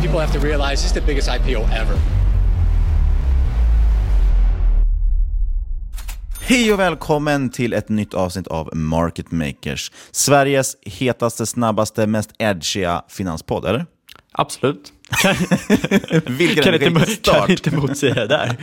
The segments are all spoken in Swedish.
People have to realize this is the biggest IPO ever. Hej och välkommen till ett nytt avsnitt av Market Makers. Sveriges hetaste, snabbaste, mest edgiga finanspodd, eller? Absolut. Vilken kan, inte, start. kan inte motsäga där.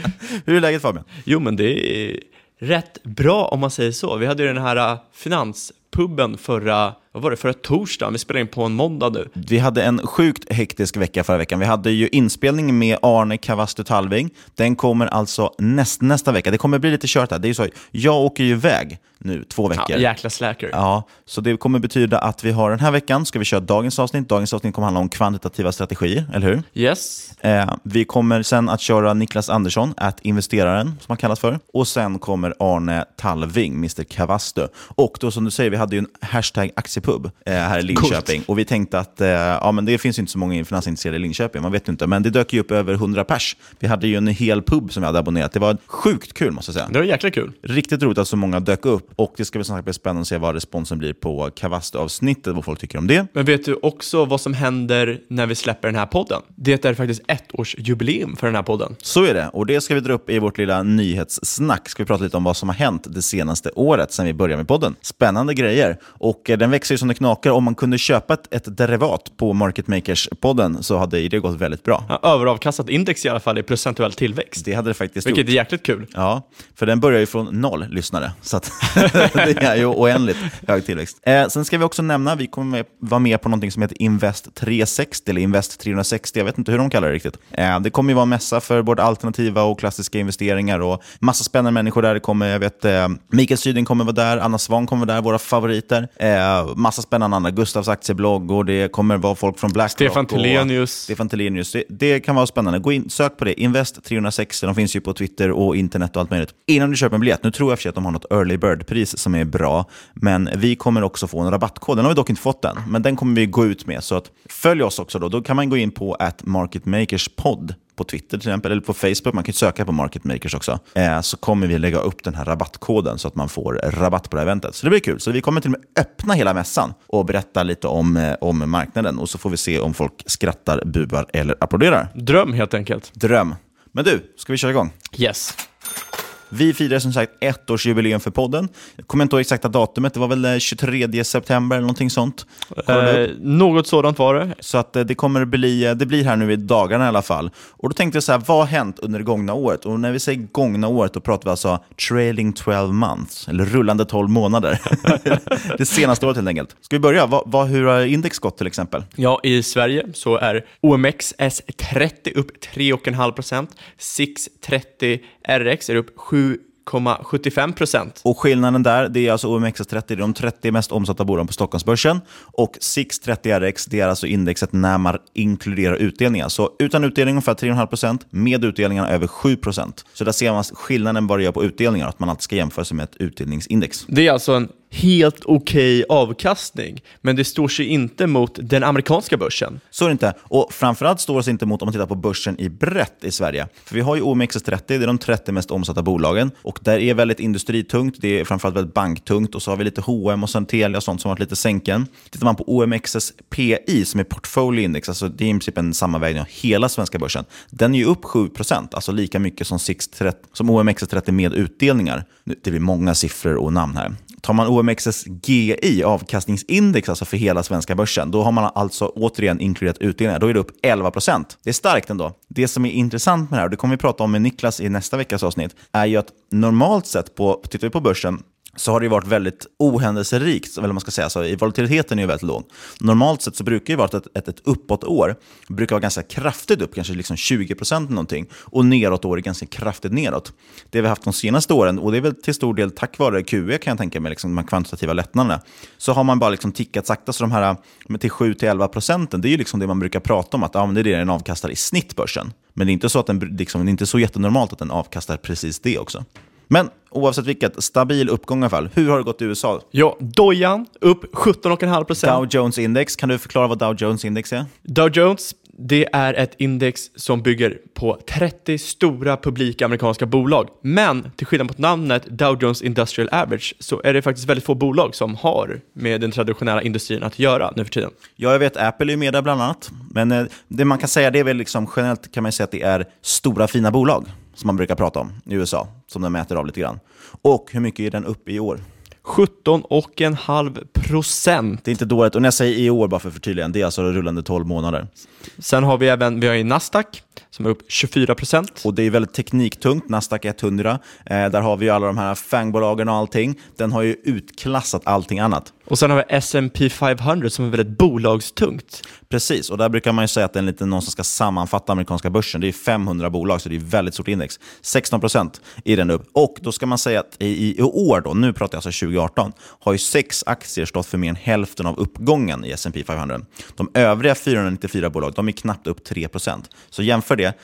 Hur är läget Fabian? Jo, men det är rätt bra om man säger så. Vi hade ju den här äh, finanspubben förra, vad var det, förra torsdagen. Vi spelar in på en måndag nu. Vi hade en sjukt hektisk vecka förra veckan. Vi hade ju inspelning med Arne Kavastu Talving. Den kommer alltså näst, nästa vecka. Det kommer bli lite kört här. Det är ju så, jag åker ju iväg nu två veckor. Ja, jäkla slacker. Ja, så det kommer betyda att vi har den här veckan ska vi köra dagens avsnitt. Dagens avsnitt kommer handla om kvantitativa strategier, eller hur? Yes. Eh, vi kommer sen att köra Niklas Andersson, att investeraren, som han kallas för. Och sen kommer Arne Talving, Mr Kavastu. Och då som du säger, vi hade ju en hashtag aktiepub eh, här i Linköping. Coolt. Och vi tänkte att eh, ja, men det finns ju inte så många finansintresserade i Linköping, man vet ju inte. Men det dök ju upp över 100 pers. Vi hade ju en hel pub som vi hade abonnerat. Det var sjukt kul måste jag säga. Det var jäkla kul. Riktigt roligt att så många dök upp. Och det ska som sagt bli spännande att se vad responsen blir på Kavastu-avsnittet, vad folk tycker om det. Men vet du också vad som händer när vi släpper den här podden? Det är faktiskt ettårsjubileum för den här podden. Så är det, och det ska vi dra upp i vårt lilla nyhetssnack. Ska vi prata lite om vad som har hänt det senaste året sedan vi började med podden. Spännande grejer. Och eh, den växer ju som det knakar. Om man kunde köpa ett, ett derivat på Market Makers-podden så hade det gått väldigt bra. Ja, överavkastat index i alla fall i procentuell tillväxt. Det hade det faktiskt Vilket gjort. är jäkligt kul. Ja, för den börjar ju från noll lyssnare. Så det är ju oändligt hög tillväxt. Eh, sen ska vi också nämna, vi kommer med, vara med på någonting som heter Invest 360 eller Invest 360. Jag vet inte hur de kallar det riktigt. Eh, det kommer ju vara en mässa för både alternativa och klassiska investeringar och massa spännande människor där. Det kommer, jag vet, eh, Mikael Syding kommer vara där, Anna Svan kommer vara där, våra favoriter. Eh, massa spännande andra, Gustavs aktieblogg och det kommer vara folk från Blackrock. Stefan Telenius. Stefan Telenius. Det, det kan vara spännande. Gå in, sök på det. Invest 360. De finns ju på Twitter och internet och allt möjligt. Innan du köper en biljett, nu tror jag för att de har något early bird-pris som är bra, men vi kommer också få en rabattkod. Den har vi dock inte fått än, men den kommer vi gå ut med. Så att följ oss också då. Då kan man gå in på at marketmakerspod på Twitter till exempel, eller på Facebook, man kan söka på Market Makers också, eh, så kommer vi lägga upp den här rabattkoden så att man får rabatt på det här eventet. Så det blir kul. Så vi kommer till och med öppna hela mässan och berätta lite om, eh, om marknaden och så får vi se om folk skrattar, buar eller applåderar. Dröm helt enkelt. Dröm. Men du, ska vi köra igång? Yes. Vi firar som sagt ettårsjubileum för podden. Jag kommer inte ihåg exakta datumet, det var väl 23 september eller någonting sånt. Eh, något sådant var det. Så att det kommer bli, det blir här nu i dagarna i alla fall. Och då tänkte jag så här, vad har hänt under det gångna året? Och när vi säger gångna året, då pratar vi alltså trailing 12 months, eller rullande 12 månader. det senaste året helt enkelt. Ska vi börja? Vad, vad, hur har index gått till exempel? Ja, i Sverige så är OMX S30 upp 3,5%, SIX 30 RX är upp 7,75 procent. Och skillnaden där, det är alltså OMXS30, det är de 30 mest omsatta bolagen på Stockholmsbörsen. Och SIX30RX, det är alltså indexet när man inkluderar utdelningar. Så utan utdelning ungefär 3,5 procent, med utdelningarna över 7 procent. Så där ser man skillnaden vad det gör på utdelningar, att man alltid ska jämföra sig med ett utdelningsindex. Det är alltså en helt okej okay avkastning, men det står sig inte mot den amerikanska börsen. Så är det inte. Och framförallt står det sig inte mot om man tittar på börsen i brett i Sverige. För vi har ju OMXS30, det är de 30 mest omsatta bolagen. Och där är väldigt industritungt, det är framförallt väldigt banktungt och så har vi lite H&M och sen Telia och sånt som har varit lite sänken. Tittar man på OMXS PI som är portfolio index, alltså det är i princip en sammanvägning av hela svenska börsen. Den är ju upp 7%, alltså lika mycket som, som OMXS30 med utdelningar. Det blir många siffror och namn här. Tar man OMXS GI, avkastningsindex alltså för hela svenska börsen, då har man alltså återigen inkluderat utdelningar. Då är det upp 11 procent. Det är starkt ändå. Det som är intressant med det här, och det kommer vi prata om med Niklas i nästa veckas avsnitt, är ju att normalt sett, på, tittar vi på börsen, så har det varit väldigt ohändelserikt. Eller man ska säga. så, volatiliteten är ju väldigt låg. Normalt sett så brukar det vara ett, ett, ett uppåtår brukar vara ganska kraftigt upp, kanske liksom 20% någonting. Och neråtår är ganska kraftigt neråt. Det vi har haft de senaste åren, och det är väl till stor del tack vare QE kan jag tänka mig, liksom de här kvantitativa lättnaderna, så har man bara liksom tickat sakta. Så de här till 7-11% det är ju liksom det man brukar prata om, att ja, men det är det den avkastar i snitt börsen. Men det är inte så, att den, liksom, det är inte så jättenormalt att den avkastar precis det också. Men oavsett vilket, stabil uppgång i alla fall. Hur har det gått i USA? Ja, Dojan upp 17,5%. Dow Jones Index, kan du förklara vad Dow Jones Index är? Dow Jones, det är ett index som bygger på 30 stora publika amerikanska bolag. Men till skillnad mot namnet Dow Jones Industrial Average så är det faktiskt väldigt få bolag som har med den traditionella industrin att göra nu för tiden. Ja, jag vet Apple är med där bland annat. Men eh, det man kan säga det är väl liksom generellt kan man säga att det är stora fina bolag som man brukar prata om i USA, som den mäter av lite grann. Och hur mycket är den uppe i år? 17,5 procent. Det är inte dåligt. Och när jag säger i år, bara för förtydligande, det är alltså rullande 12 månader. Sen har vi även vi har Nasdaq som är upp 24 procent. Och det är väldigt tekniktungt, Nasdaq 100. Eh, där har vi alla de här fangbolagen och allting. Den har ju utklassat allting annat. Och sen har vi S&P 500 som är väldigt bolagstungt. Precis, och där brukar man ju säga att det är lite någon som ska sammanfatta amerikanska börsen. Det är 500 bolag, så det är väldigt stort index. 16 procent är den upp. Och då ska man säga att i, i år, då, nu pratar jag alltså 2018, har ju sex aktier stått för mer än hälften av uppgången i S&P 500. De övriga 494 bolag, de är knappt upp 3%. Så jämför det.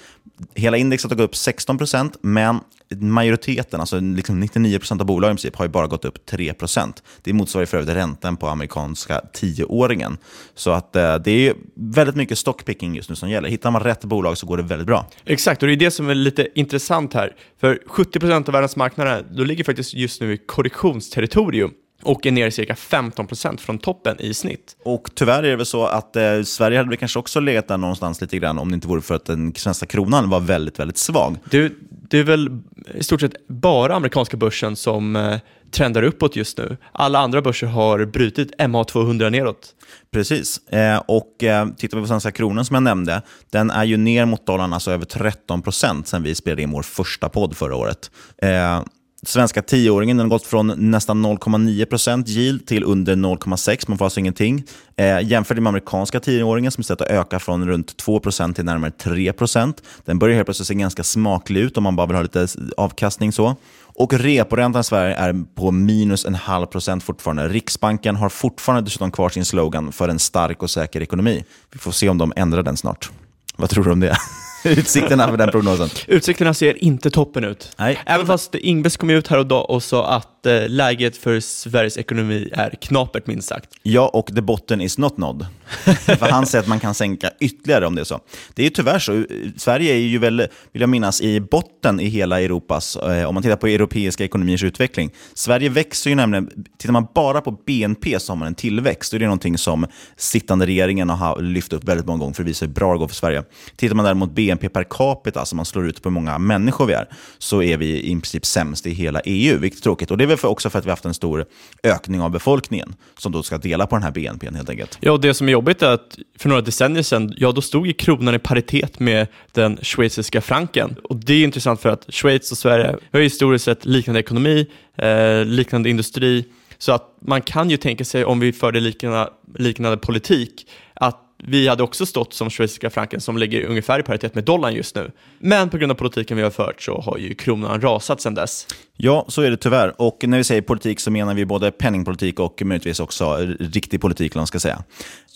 Hela indexet har gått upp 16% men majoriteten, alltså liksom 99% av bolagen i princip, har ju bara gått upp 3%. Det motsvarar för övrigt räntan på amerikanska tioåringen. Så att eh, det är väldigt mycket stockpicking just nu som gäller. Hittar man rätt bolag så går det väldigt bra. Exakt, och det är det som är lite intressant här. För 70% av världens marknader, då ligger faktiskt just nu i korrektionsterritorium och är ner cirka 15% från toppen i snitt. Och tyvärr är det väl så att eh, Sverige hade väl kanske också legat där någonstans lite grann om det inte vore för att den svenska kronan var väldigt, väldigt svag. Det, det är väl i stort sett bara amerikanska börsen som eh, trendar uppåt just nu. Alla andra börser har brutit MA200 neråt. Precis. Eh, och eh, tittar vi på svenska kronan som jag nämnde, den är ju ner mot dollarn alltså över 13 procent sen vi spelade in vår första podd förra året. Eh, Svenska tioåringen har gått från nästan 0,9% yield till under 0,6%. Man får alltså ingenting. Eh, jämför det med amerikanska tioåringen som istället ökar från runt 2% till närmare 3%. Den börjar helt plötsligt se ganska smaklig ut om man bara vill ha lite avkastning. så. Och reporäntan i Sverige är på minus en halv procent fortfarande. Riksbanken har fortfarande dessutom kvar sin slogan för en stark och säker ekonomi. Vi får se om de ändrar den snart. Vad tror du om det? utsikterna för den prognosen? Utsikterna ser inte toppen ut. Nej. Även fast Ingves kom ut här och då och sa att eh, läget för Sveriges ekonomi är knapert minst sagt. Ja, och the botten is not nådd. för han säger att man kan sänka ytterligare om det är så. Det är ju tyvärr så. Sverige är ju väl, vill jag minnas, i botten i hela Europas, eh, om man tittar på europeiska ekonomiers utveckling. Sverige växer ju nämligen, tittar man bara på BNP så har man en tillväxt. Och det är någonting som sittande regeringen har lyft upp väldigt många gånger för att visa hur bra det går för Sverige. Tittar man däremot BNP per capita, alltså man slår ut på hur många människor vi är, så är vi i princip sämst i hela EU, vilket är tråkigt. Och det är väl för, också för att vi har haft en stor ökning av befolkningen som då ska dela på den här BNP helt enkelt. Ja, och det som är jobbigt är att för några decennier sedan, ja då stod ju kronan i paritet med den schweiziska franken. Och det är intressant för att Schweiz och Sverige har historiskt sett liknande ekonomi, eh, liknande industri, så att man kan ju tänka sig om vi förde liknande, liknande politik, att vi hade också stått som schweiziska franken som ligger ungefär i paritet med dollarn just nu. Men på grund av politiken vi har fört så har ju kronan rasat sedan dess. Ja, så är det tyvärr. Och när vi säger politik så menar vi både penningpolitik och möjligtvis också riktig politik, man ska säga.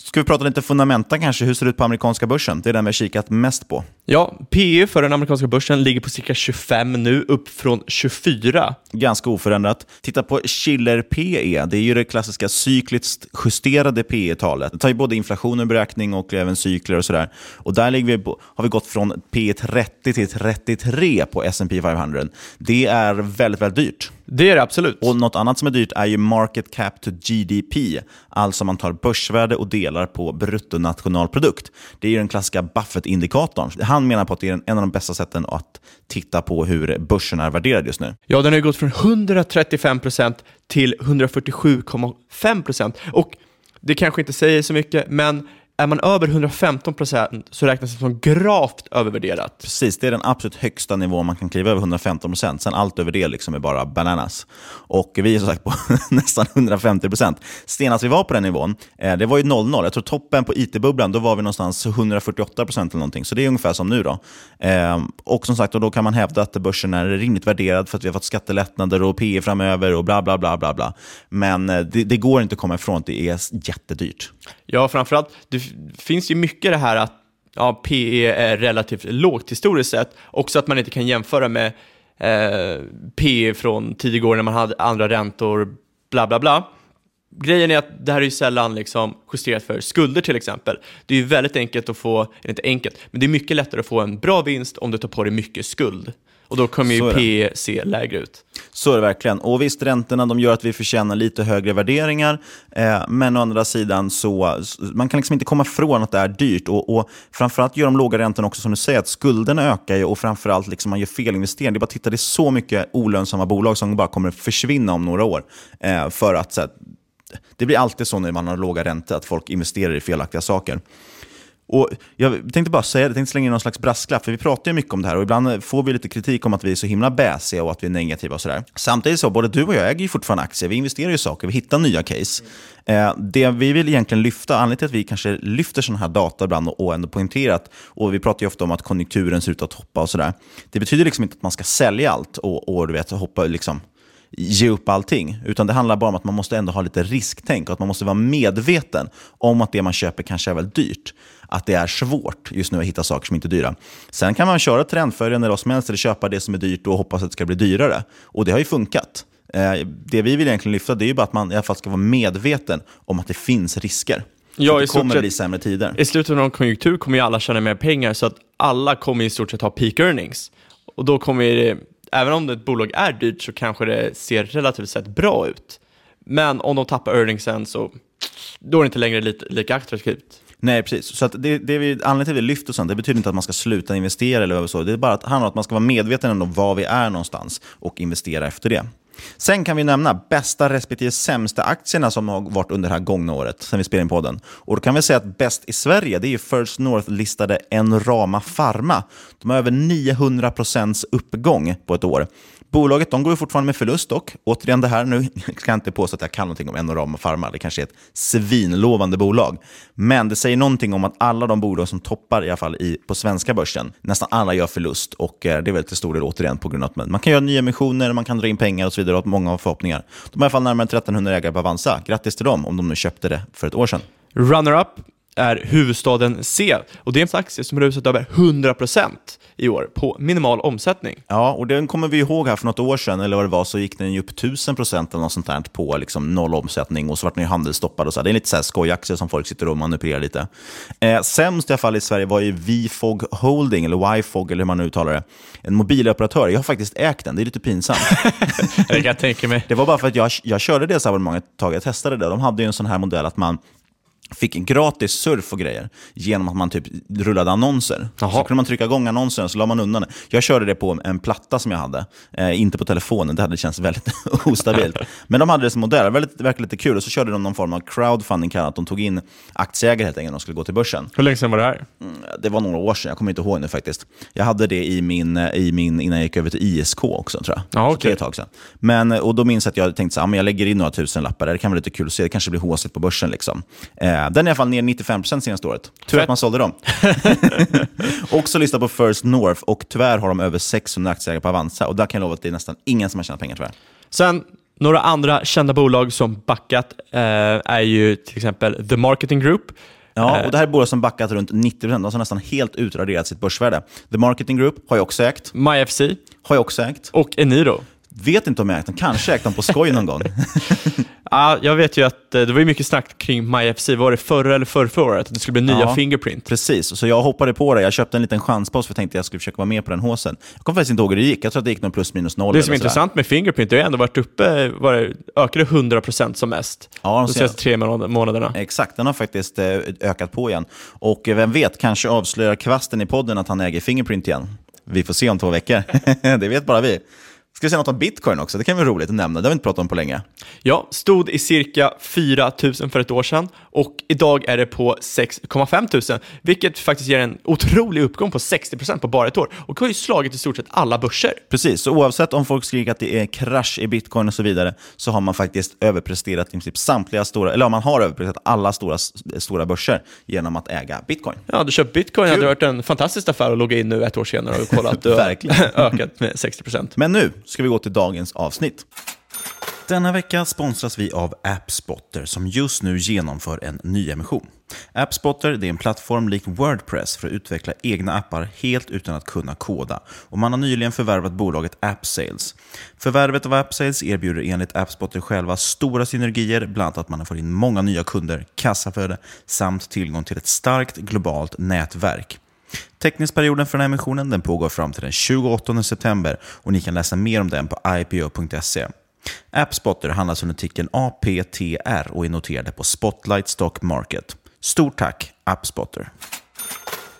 Ska vi prata lite fundamenta kanske? Hur ser det ut på amerikanska börsen? Det är den vi har kikat mest på. Ja, PE för den amerikanska börsen ligger på cirka 25 nu, upp från 24. Ganska oförändrat. Titta på Schiller PE. Det är ju det klassiska cykliskt justerade PE-talet. Det tar ju både inflation och beräkning och även cykler och sådär. Och där ligger vi på, har vi gått från P 30 till 33 på S&P 500. Det är väldigt, väldigt dyrt. Det är det absolut. Och något annat som är dyrt är ju market cap to GDP. Alltså man tar börsvärde och delar på bruttonationalprodukt. Det är ju den klassiska Buffett-indikatorn. Han menar på att det är en av de bästa sätten att titta på hur börsen är värderad just nu. Ja, den har gått från 135% till 147,5%. Och det kanske inte säger så mycket, men är man över 115 procent så räknas det som gravt övervärderat. Precis, det är den absolut högsta nivån man kan kliva över 115 procent. Sen allt över det liksom är bara bananas. Och vi är som sagt på nästan 150 procent. Senast vi var på den nivån, eh, det var ju 00. Jag tror toppen på it-bubblan, då var vi någonstans 148 procent eller någonting. Så det är ungefär som nu då. Ehm, och som sagt, då kan man hävda att börsen är rimligt värderad för att vi har fått skattelättnader och PE framöver och bla bla bla bla bla. Men eh, det, det går inte att komma ifrån att det är jättedyrt. Ja, framförallt, det finns ju mycket det här att ja, PE är relativt lågt historiskt sett. Också att man inte kan jämföra med eh, PE från tidigare år när man hade andra räntor, bla bla bla. Grejen är att det här är ju sällan liksom justerat för skulder till exempel. Det är ju väldigt enkelt att få, eller inte enkelt, men det är mycket lättare att få en bra vinst om du tar på dig mycket skuld. Och då kommer ju P se lägre ut. Så är det verkligen. Och visst, räntorna de gör att vi förtjänar lite högre värderingar. Eh, men å andra sidan så man kan liksom inte komma ifrån att det är dyrt. Och, och framförallt gör de låga räntorna också som du säger, att skulderna ökar ju och framförallt liksom man gör felinvesteringar. Det är bara att titta, det är så mycket olönsamma bolag som bara kommer försvinna om några år. Eh, för att här, det blir alltid så när man har låga räntor, att folk investerar i felaktiga saker. Och jag tänkte bara säga, jag tänkte slänga in någon slags brasklapp, för vi pratar ju mycket om det här och ibland får vi lite kritik om att vi är så himla bäsiga och att vi är negativa och sådär. Samtidigt så, både du och jag äger ju fortfarande aktier, vi investerar i saker, vi hittar nya case. Eh, det vi vill egentligen lyfta, anledningen till att vi kanske lyfter sådana här data ibland och ändå poängterat, och vi pratar ju ofta om att konjunkturen ser ut att hoppa och sådär. Det betyder liksom inte att man ska sälja allt och, och du vet, hoppa liksom ge upp allting. Utan det handlar bara om att man måste ändå ha lite risktänk och att man måste vara medveten om att det man köper kanske är väldigt dyrt. Att det är svårt just nu att hitta saker som inte är dyra. Sen kan man köra trendföljande eller vad som helst eller köpa det som är dyrt och hoppas att det ska bli dyrare. Och det har ju funkat. Eh, det vi vill egentligen lyfta det är ju bara att man i alla fall ska vara medveten om att det finns risker. Ja, det kommer sett, bli sämre tider. I slutet av en konjunktur kommer ju alla tjäna mer pengar så att alla kommer i stort sett ha peak earnings. Och då kommer även om ett bolag är dyrt så kanske det ser relativt sett bra ut. Men om de tappar earningsen så då är det inte längre li lika attraktivt. Nej, precis. Så att det, det vi, anledningen till att vi lyfter sånt, det betyder inte att man ska sluta investera eller så. Det är bara att, handlar om att man ska vara medveten om var vi är någonstans och investera efter det. Sen kan vi nämna bästa respektive sämsta aktierna som har varit under det här gångna året, sen vi spelade in podden. Och då kan vi säga att bäst i Sverige, det är First North-listade Enrama Pharma. De har över 900% uppgång på ett år. Bolaget de går ju fortfarande med förlust dock. Återigen det här, nu ska jag inte påstå att jag kan någonting om Enorama Pharma. Det kanske är ett svinlovande bolag. Men det säger någonting om att alla de bolag som toppar i alla fall i, på svenska börsen, nästan alla gör förlust. Och eh, det är väl till stor del återigen på grund av att man, man kan göra nya emissioner, man kan dra in pengar och så vidare. Och många har förhoppningar. De har i alla fall närmare 1300 ägare på Avanza. Grattis till dem om de nu köpte det för ett år sedan. Runner-up är huvudstaden C. Och det är en aktie som har rusat över 100% i år på minimal omsättning. Ja, och den kommer vi ihåg här för något år sedan, eller vad det var, så gick den ju upp 1000 procent eller något sånt där på liksom noll omsättning och så vart den ju handelsstoppad. Och så. Det är lite så här skojaktier som folk sitter och manipulerar lite. Eh, sämst i alla fall i Sverige var ju Vfog Holding, eller Wifog, eller hur man nu uttalar det. En mobiloperatör. Jag har faktiskt ägt den, det är lite pinsamt. det kan jag tänka mig. Det var bara för att jag, jag körde deras abonnemang ett tag, jag testade det. De hade ju en sån här modell att man fick gratis surf och grejer genom att man typ rullade annonser. Aha. Så kunde man trycka igång annonserna och så la man undan det. Jag körde det på en platta som jag hade, eh, inte på telefonen. Det hade känts väldigt ostabilt. Men de hade det som modell, det verkade lite kul. Och så körde de någon form av crowdfunding, att de tog in aktieägare helt enkelt och skulle gå till börsen. Hur länge sedan var det här? Mm, det var några år sedan, jag kommer inte ihåg nu faktiskt. Jag hade det i min, i min innan jag gick över till ISK också, tror jag. Ah, okay. det är ett tag sedan. Men, och då minns jag att jag tänkte här, jag lägger in några tusen lappar det kan vara lite kul att se, det kanske blir håsigt på börsen. Liksom. Eh, den är i alla fall ner 95% senaste året. Tur att man sålde dem. Också lista på First North och tyvärr har de över 600 aktieägare på Avanza och där kan jag lova att det är nästan ingen som har tjänat pengar tyvärr. Sen några andra kända bolag som backat eh, är ju till exempel The Marketing Group. Ja, och det här är bolag som backat runt 90%, de har nästan helt utraderat sitt börsvärde. The Marketing Group har jag också ägt. MyFC. Har jag också ägt. Och Eniro. Vet inte om jag ägt dem, kanske ägt dem på skoj någon gång. ja, jag vet ju att eh, det var mycket snack kring MyFC, var det förra eller förra, förra året? Att det skulle bli nya ja, Fingerprint. Precis, så jag hoppade på det. Jag köpte en liten chanspost för jag tänkte att jag skulle försöka vara med på den håsen. Jag kommer faktiskt inte ihåg hur det gick. Jag tror att det gick någon plus minus noll. Det som är intressant med Fingerprint, det har ändå varit uppe, var det, ökade 100% som mest ja, de senaste tre månaderna. Exakt, den har faktiskt eh, ökat på igen. Och vem vet, kanske avslöjar kvasten i podden att han äger Fingerprint igen. Vi får se om två veckor. det vet bara vi. Ska vi säga något om bitcoin också? Det kan vara roligt att nämna. Det har vi inte pratat om på länge. Ja, stod i cirka 4 000 för ett år sedan och idag är det på 6,5 000, vilket faktiskt ger en otrolig uppgång på 60% på bara ett år och har ju slagit i stort sett alla börser. Precis, så oavsett om folk skriker att det är krasch i bitcoin och så vidare så har man faktiskt överpresterat i princip samtliga stora, eller man har överpresterat alla stora, stora börser genom att äga bitcoin. Ja, du köpt bitcoin, Kul. det varit en fantastisk affär att logga in nu ett år senare och kolla att du har ökat med 60%. Men nu ska vi gå till dagens avsnitt. Denna vecka sponsras vi av AppSpotter som just nu genomför en nyemission. AppSpotter är en plattform lik Wordpress för att utveckla egna appar helt utan att kunna koda. Och man har nyligen förvärvat bolaget AppSales. Förvärvet av AppSales erbjuder enligt AppSpotter själva stora synergier, bland annat att man får in många nya kunder, kassaflöde samt tillgång till ett starkt globalt nätverk. Teckningsperioden för den här emissionen den pågår fram till den 28 september och ni kan läsa mer om den på ipo.se. AppSpotter handlas under artikeln APTR och är noterade på Spotlight Stock Market. Stort tack AppSpotter!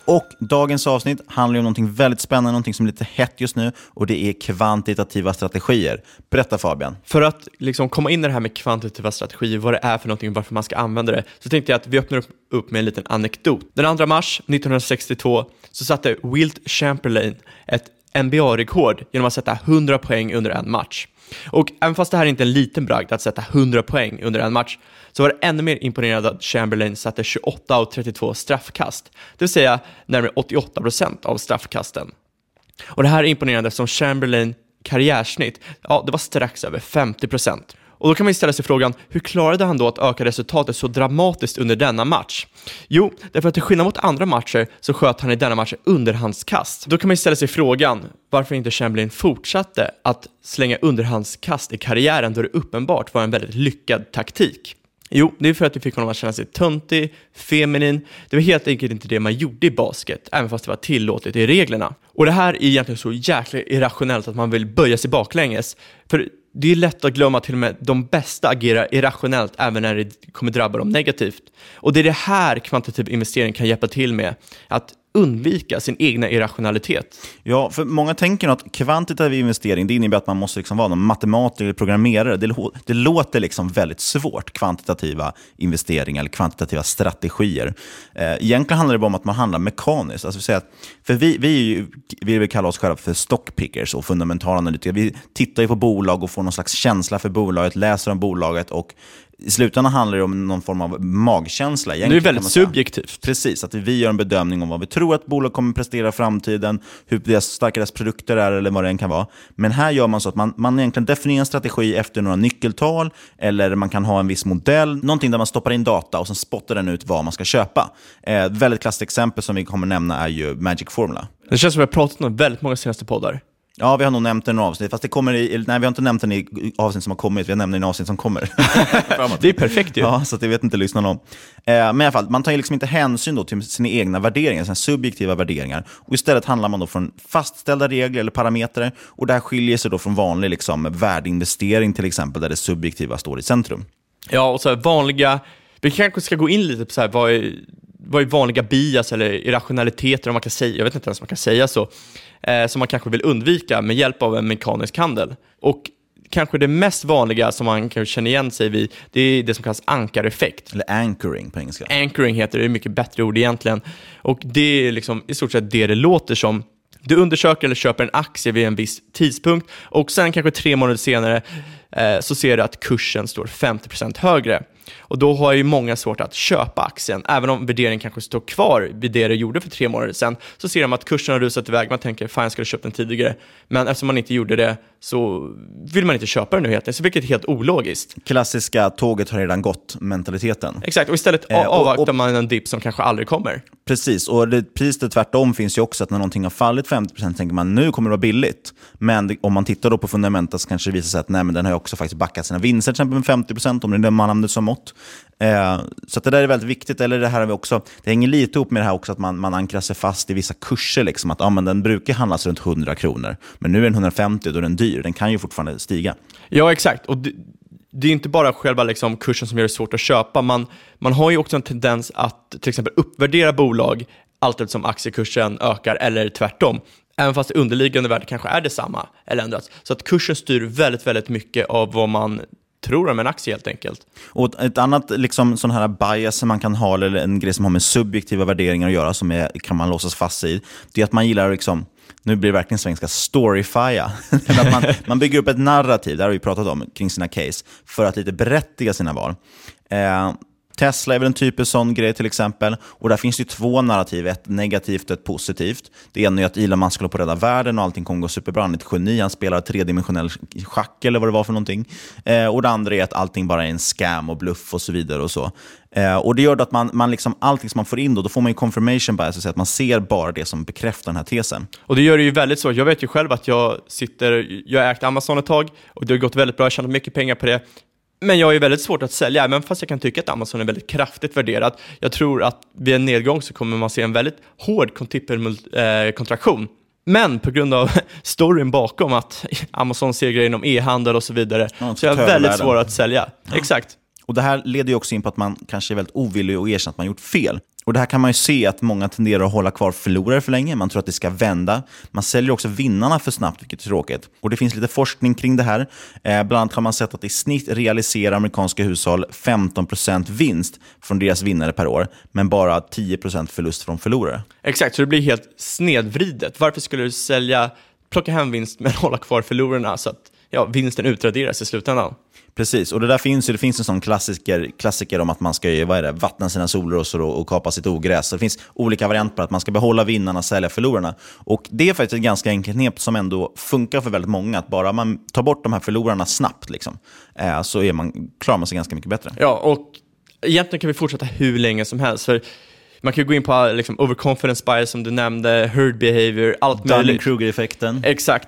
Och dagens avsnitt handlar om någonting väldigt spännande, någonting som är lite hett just nu och det är kvantitativa strategier. Berätta Fabian. För att liksom komma in i det här med kvantitativa strategier, vad det är för någonting och varför man ska använda det, så tänkte jag att vi öppnar upp med en liten anekdot. Den 2 mars 1962 så satte Wilt Chamberlain ett NBA-rekord genom att sätta 100 poäng under en match. Och även fast det här är inte är en liten bragd att sätta 100 poäng under en match, så var det ännu mer imponerande att Chamberlain satte 28 av 32 straffkast, det vill säga närmare 88% av straffkasten. Och det här är imponerande som Chamberlain karriärsnitt, ja, det var strax över 50%. Och då kan man ju ställa sig frågan, hur klarade han då att öka resultatet så dramatiskt under denna match? Jo, därför att till skillnad mot andra matcher så sköt han i denna match underhandskast. Då kan man ju ställa sig frågan, varför inte Chamberlain fortsatte att slänga underhandskast i karriären då det uppenbart var en väldigt lyckad taktik. Jo, det är för att det fick honom att känna sig töntig, feminin. Det var helt enkelt inte det man gjorde i basket, även fast det var tillåtet i reglerna. Och det här är egentligen så jäkla irrationellt att man vill böja sig baklänges. För det är lätt att glömma att till och med de bästa agerar irrationellt även när det kommer drabba dem negativt. Och det är det här kvantitativ investering kan hjälpa till med. Att undvika sin egna irrationalitet. Ja, för många tänker att kvantitativ investering det innebär att man måste liksom vara någon matematiker eller programmerare. Det, det låter liksom väldigt svårt, kvantitativa investeringar eller kvantitativa strategier. Eh, egentligen handlar det bara om att man handlar mekaniskt. Alltså, säga att, för vi, vi, vi vill kalla oss själva för stockpickers och fundamentala analytiker. Vi tittar ju på bolag och får någon slags känsla för bolaget, läser om bolaget och i slutändan handlar det om någon form av magkänsla. Det är väldigt subjektivt. Precis, att vi gör en bedömning om vad vi tror att bolag kommer prestera i framtiden, hur deras, starka deras produkter är eller vad det än kan vara. Men här gör man så att man, man egentligen definierar en strategi efter några nyckeltal, eller man kan ha en viss modell, någonting där man stoppar in data och sen spottar den ut vad man ska köpa. Eh, ett väldigt klassiskt exempel som vi kommer nämna är ju Magic Formula. Det känns som att vi har pratat om väldigt många senaste poddar. Ja, vi har nog nämnt den i avsnitt, fast det kommer i, nej, vi har inte nämnt den i avsnitt som har kommit, vi har nämnt den i avsnitt som kommer. det är perfekt ju. Ja, så det vet inte lyssnarna om. Eh, men i alla fall, man tar ju liksom inte hänsyn då till sina egna värderingar, sina subjektiva värderingar. Och istället handlar man då från fastställda regler eller parametrar. Och det här skiljer sig då från vanlig liksom, värdeinvestering till exempel, där det subjektiva står i centrum. Ja, och så vanliga, vi kanske ska gå in lite på så här, vad är, vad är vanliga bias eller irrationaliteter, om man kan säga, jag vet inte ens om man kan säga så eh, som man kanske vill undvika med hjälp av en mekanisk handel. Och kanske det mest vanliga som man kan känna igen sig vid, det är det som kallas ankareffekt. Eller anchoring på engelska. Anchoring heter det, det är mycket bättre ord egentligen. Och det är liksom i stort sett det det låter som. Du undersöker eller köper en aktie vid en viss tidpunkt och sen kanske tre månader senare eh, så ser du att kursen står 50% högre. Och då har ju många svårt att köpa aktien. Även om värderingen kanske står kvar vid det det gjorde för tre månader sedan, så ser de att kursen har rusat iväg. Man tänker, fan jag skulle ha köpt den tidigare. Men eftersom man inte gjorde det så vill man inte köpa den nu helt enkelt, vilket är helt ologiskt. Klassiska tåget har redan gått-mentaliteten. Exakt, och istället eh, avvaktar man en dipp som kanske aldrig kommer. Precis, och det, precis tvärtom finns ju också att när någonting har fallit 50% tänker man nu kommer det vara billigt. Men det, om man tittar då på fundamenta så kanske det visar sig att nej, men den har också faktiskt backat sina vinster till exempel med 50% om det är det man använder som mått. Eh, så det där är väldigt viktigt. Eller det här har vi också, det hänger lite ihop med det här också att man, man ankrar sig fast i vissa kurser. Liksom, att ah, men den brukar handlas runt 100 kronor, men nu är den 150 och då är den dyr. Den kan ju fortfarande stiga. Ja, exakt. Och det, är inte bara själva liksom kursen som gör det svårt att köpa. Man, man har ju också en tendens att till exempel uppvärdera bolag allt som aktiekursen ökar eller tvärtom. Även fast det underliggande värdet kanske är detsamma eller ändras. Så att kursen styr väldigt, väldigt mycket av vad man tror om en aktie helt enkelt. Och ett annat liksom, sån här bias som man kan ha, eller en grej som har med subjektiva värderingar att göra, som är, kan man låsas fast i, det är att man gillar liksom, nu blir det verkligen svenska, storyfya. man, man bygger upp ett narrativ, det har vi pratat om, kring sina case, för att lite berättiga sina val. Eh, Tesla är väl en typisk sån grej till exempel. Och där finns det två narrativ, ett negativt och ett positivt. Det ena är att Elon Musk håller på att rädda världen och allting kommer gå superbra. Han är ett geni, han spelar tredimensionell schack eller vad det var för någonting. Eh, och det andra är att allting bara är en scam och bluff och så vidare. och så. Eh, och Det gör att man, man liksom, allting som man får in, då, då får man ju confirmation bias, att man ser bara det som bekräftar den här tesen. Och Det gör det ju väldigt svårt. Jag vet ju själv att jag sitter, jag har ägt Amazon ett tag och det har gått väldigt bra, jag har tjänat mycket pengar på det. Men jag har ju väldigt svårt att sälja, även fast jag kan tycka att Amazon är väldigt kraftigt värderat. Jag tror att vid en nedgång så kommer man se en väldigt hård kontraktion. Eh, Men på grund av storyn bakom att Amazon segrar inom e-handel och så vidare, ja, så är jag väldigt svår att sälja. Ja. Exakt. Och Det här leder ju också in på att man kanske är väldigt ovillig att erkänna att man gjort fel. Och Det här kan man ju se att många tenderar att hålla kvar förlorare för länge. Man tror att det ska vända. Man säljer också vinnarna för snabbt, vilket är tråkigt. Och Det finns lite forskning kring det här. Eh, bland annat har man sett att i snitt realiserar amerikanska hushåll 15% vinst från deras vinnare per år, men bara 10% förlust från förlorare. Exakt, så det blir helt snedvridet. Varför skulle du sälja, plocka hem vinst men hålla kvar förlorarna så att ja, vinsten utraderas i slutändan? Precis, och det där finns ju, det finns en sån klassiker, klassiker om att man ska vad är det, vattna sina solrosor och, och kapa sitt ogräs. Så det finns olika varianter på att man ska behålla vinnarna och sälja förlorarna. Och det är faktiskt ett ganska enkelt knep som ändå funkar för väldigt många. Att bara man tar bort de här förlorarna snabbt liksom, eh, så är man, klarar man sig ganska mycket bättre. Ja, och egentligen kan vi fortsätta hur länge som helst. För man kan gå in på liksom, overconfidence bias som du nämnde, herd behavior, allt möjligt. Dunning-Kruger-effekten. Exakt.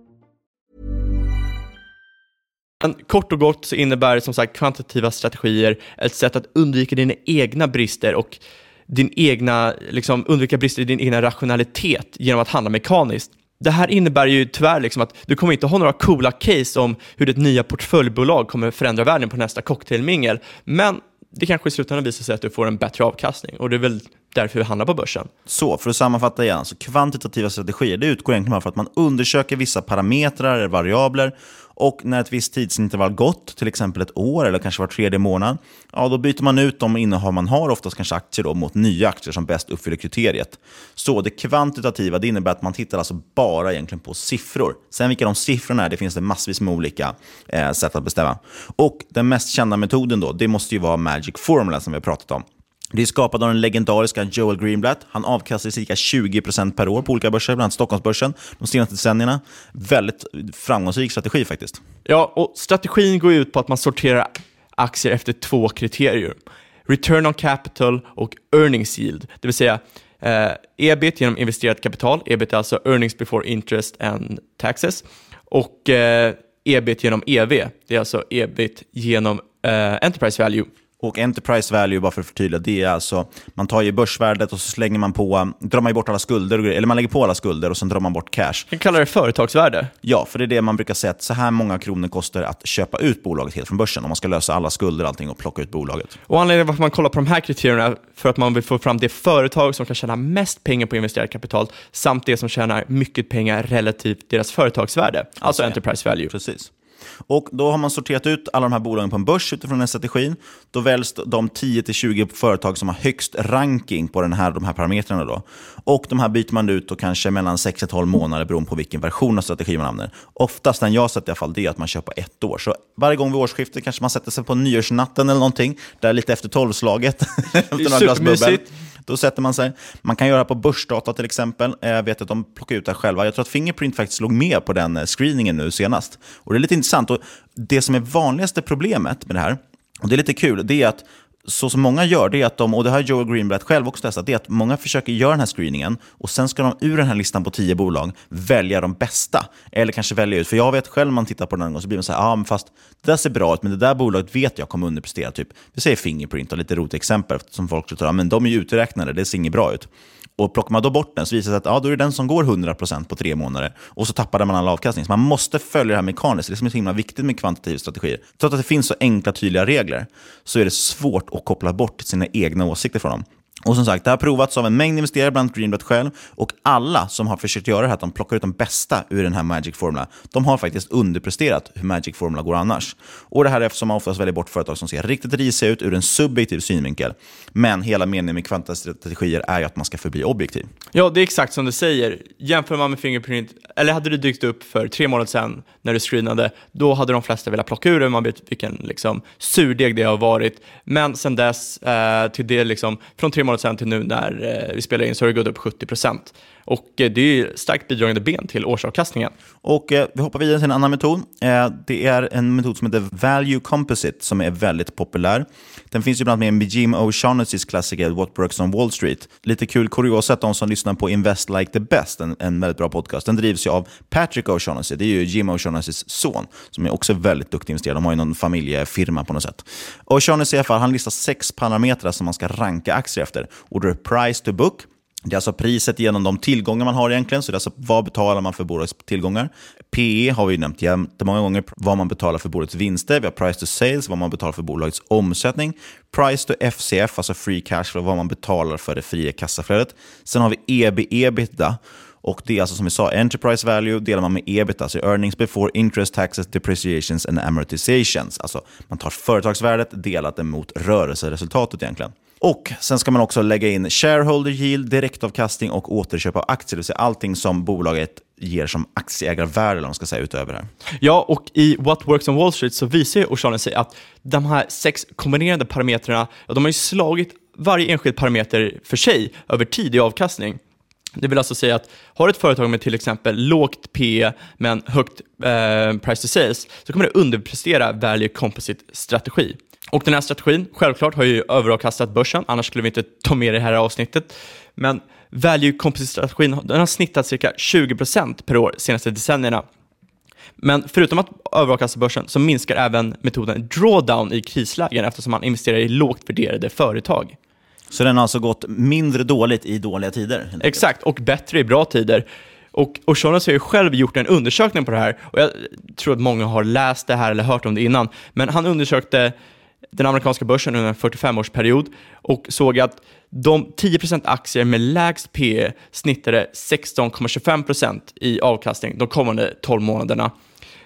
Men kort och gott så innebär som sagt kvantitativa strategier ett sätt att undvika dina egna brister och din egna, liksom, undvika brister i din egna rationalitet genom att handla mekaniskt. Det här innebär ju tyvärr liksom att du kommer inte ha några coola case om hur ditt nya portföljbolag kommer förändra världen på nästa cocktailmingel, men det kanske i slutändan visar sig att du får en bättre avkastning och det är väl därför vi handlar på börsen. Så, för att sammanfatta igen, så kvantitativa strategier det utgår egentligen bara för att man undersöker vissa parametrar eller variabler och när ett visst tidsintervall gått, till exempel ett år eller kanske var tredje månad, ja, då byter man ut de innehav man har, oftast kanske aktier, då, mot nya aktier som bäst uppfyller kriteriet. Så det kvantitativa det innebär att man tittar alltså bara egentligen på siffror. Sen vilka de siffrorna är, det finns det massvis med olika eh, sätt att bestämma. Och den mest kända metoden då, det måste ju vara Magic Formula som vi har pratat om. Det är skapat av den legendariska Joel Greenblatt. Han avkastar cirka 20% per år på olika börser, bland annat Stockholmsbörsen, de senaste decennierna. Väldigt framgångsrik strategi faktiskt. Ja, och strategin går ut på att man sorterar aktier efter två kriterier. Return on capital och earnings yield, det vill säga eh, ebit genom investerat kapital, ebit är alltså earnings before interest and taxes, och eh, ebit genom EV, det är alltså ebit genom eh, enterprise value. Och enterprise value, bara för att förtydliga, det är alltså, man tar ju börsvärdet och så slänger man på, drar man bort alla skulder, eller man lägger på alla skulder och sen drar man bort cash. Jag kallar det företagsvärde. Ja, för det är det man brukar säga att så här många kronor kostar att köpa ut bolaget helt från börsen, om man ska lösa alla skulder och allting och plocka ut bolaget. Och anledningen varför man kollar på de här kriterierna för att man vill få fram det företag som kan tjäna mest pengar på investerat kapital samt det som tjänar mycket pengar relativt deras företagsvärde, alltså enterprise value. Precis. Och Då har man sorterat ut alla de här bolagen på en börs utifrån den strategin. Då väljs de 10-20 företag som har högst ranking på den här, de här parametrarna. Då. Och De här byter man ut då kanske mellan 6-12 månader beroende på vilken version av strategin man använder. Oftast den jag sett i alla fall, det är att man kör på ett år. Så varje gång vid årsskiftet kanske man sätter sig på nyårsnatten eller någonting, där lite efter tolvslaget. efter några glas då sätter man sig. Man kan göra det på börsdata till exempel. Eh, jag vet att de plockar ut det själva. Jag tror att Fingerprint faktiskt låg med på den eh, screeningen nu senast. Och Det är lite intressant. Och det som är vanligaste problemet med det här, och det är lite kul, det är att så som många gör, det är att de, och det har Joel Greenblatt själv också testat, det är att många försöker göra den här screeningen och sen ska de ur den här listan på tio bolag välja de bästa. Eller kanske välja ut, för jag vet själv när man tittar på den och så blir man så här, ja men fast det där ser bra ut, men det där bolaget vet jag kommer underprestera. Typ, vi säger Fingerprint och lite rotexempel, exempel som folk tror, ja, men de är ju uträknade, det ser inget bra ut. Och plockar man då bort den så visar det sig att ja, då är det den som går 100% på tre månader. Och så tappade man all avkastning. Så man måste följa det här mekaniskt. Det är liksom så himla viktigt med kvantitativa strategier. Trots att det finns så enkla, tydliga regler så är det svårt och kopplar bort sina egna åsikter från dem. Och som sagt, det har provats av en mängd investerare, bland annat Greenblatt själv. Och alla som har försökt göra det här, att de plockar ut de bästa ur den här Magic Formula, de har faktiskt underpresterat hur Magic Formula går annars. Och det här är eftersom man oftast väljer bort företag som ser riktigt risiga ut ur en subjektiv synvinkel. Men hela meningen med kvantastrategier är ju att man ska förbli objektiv. Ja, det är exakt som du säger. Jämför man med Fingerprint, eller hade det dykt upp för tre månader sedan när du screenade, då hade de flesta velat plocka ur det, man vet vilken liksom, surdeg det har varit. Men sen dess, eh, till det liksom, från tre månader sedan till nu när eh, vi spelar in så har det gått upp 70 procent. Och eh, det är starkt bidragande ben till årsavkastningen. Och eh, Vi hoppar vidare till en annan metod. Eh, det är en metod som heter Value Composite som är väldigt populär. Den finns ju bland annat med i Jim O'Shaughnessys klassiker What Works on Wall Street. Lite kul kuriosa att de som lyssnar på Invest Like the Best, en, en väldigt bra podcast, den drivs ju av Patrick O'Shaughnessy. Det är ju Jim O'Shaughnessys son, som är också väldigt duktig investerare. De har ju någon familjefirma på något sätt. O'Shaughnessy i alla fall, han listar sex parametrar som man ska ranka aktier efter. Och då är price to book, det är alltså priset genom de tillgångar man har egentligen. Så det är alltså vad betalar man för bolagets tillgångar? PE har vi nämnt jättemånga gånger. Vad man betalar för bolagets vinster. Vi har price to sales, vad man betalar för bolagets omsättning. Price to FCF, alltså free cash flow, vad man betalar för det fria kassaflödet. Sen har vi EB-EBITDA. Och det är alltså som vi sa, enterprise value delar man med ebit, alltså earnings before interest, taxes, depreciations and amortizations. Alltså man tar företagsvärdet delat mot rörelseresultatet egentligen. Och Sen ska man också lägga in shareholder yield, direktavkastning och återköp av aktier. Det vill säga allting som bolaget ger som aktieägarvärde, eller man ska säga, utöver det här. Ja, och i What Works on Wall Street så visar ju O'Shaughnessy att de här sex kombinerade parametrarna, ja, de har ju slagit varje enskild parameter för sig över tid i avkastning. Det vill alltså säga att har ett företag med till exempel lågt P men högt eh, price to sales så kommer det underprestera value composite strategi. Och den här strategin, självklart, har ju överavkastat börsen, annars skulle vi inte ta med det här avsnittet. Men value composite-strategin den har snittat cirka 20% per år de senaste decennierna. Men förutom att överavkasta börsen så minskar även metoden drawdown i krislägen eftersom man investerar i lågt värderade företag. Så den har alltså gått mindre dåligt i dåliga tider? Exakt, och bättre i bra tider. Och O'Shaughnessy har ju själv gjort en undersökning på det här och jag tror att många har läst det här eller hört om det innan. Men han undersökte den amerikanska börsen under en 45-årsperiod och såg att de 10% aktier med lägst PE snittade 16,25% i avkastning de kommande 12 månaderna.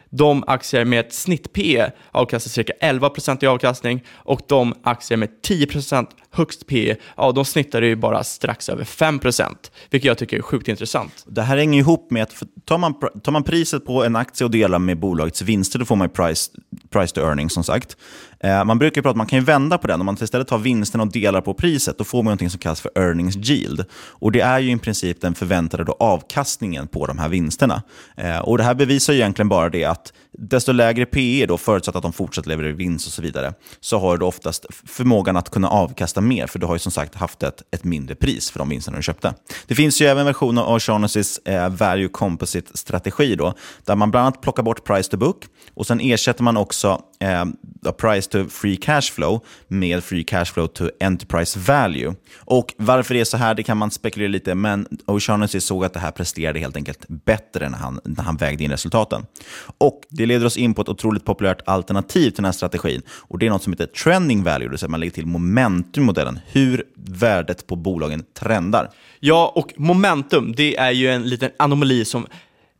De aktier med ett snitt-PE avkastar cirka 11% i avkastning och de aktier med 10% högst PE ja de snittar ju bara strax över 5%, vilket jag tycker är sjukt intressant. Det här hänger ihop med att tar man, tar man priset på en aktie och delar med bolagets vinster, då får man price, price to earning som sagt. Eh, man brukar prata att man kan vända på den. Om man istället tar vinsten och delar på priset, då får man något som kallas för earnings yield. Och Det är ju i princip den förväntade då avkastningen på de här vinsterna. Eh, och Det här bevisar ju egentligen bara det att desto lägre PE, då, förutsatt att de fortsätter leverera vinst och så vidare, så har du oftast förmågan att kunna avkasta mer, för du har ju som sagt haft ett, ett mindre pris för de vinsterna du köpte. Det finns ju även versioner av O'Shaughnessys eh, value composite-strategi, där man bland annat plockar bort price to book och sen ersätter man också eh, price to free cash flow med free cash flow to enterprise value. Och Varför det är så här det kan man spekulera lite, men O'Shaughnessy såg att det här presterade helt enkelt bättre när han, när han vägde in resultaten. Och Det leder oss in på ett otroligt populärt alternativ till den här strategin. Och Det är något som heter trending value, det vill säga man lägger till momentum i modellen, hur värdet på bolagen trendar. Ja, och momentum, det är ju en liten anomali som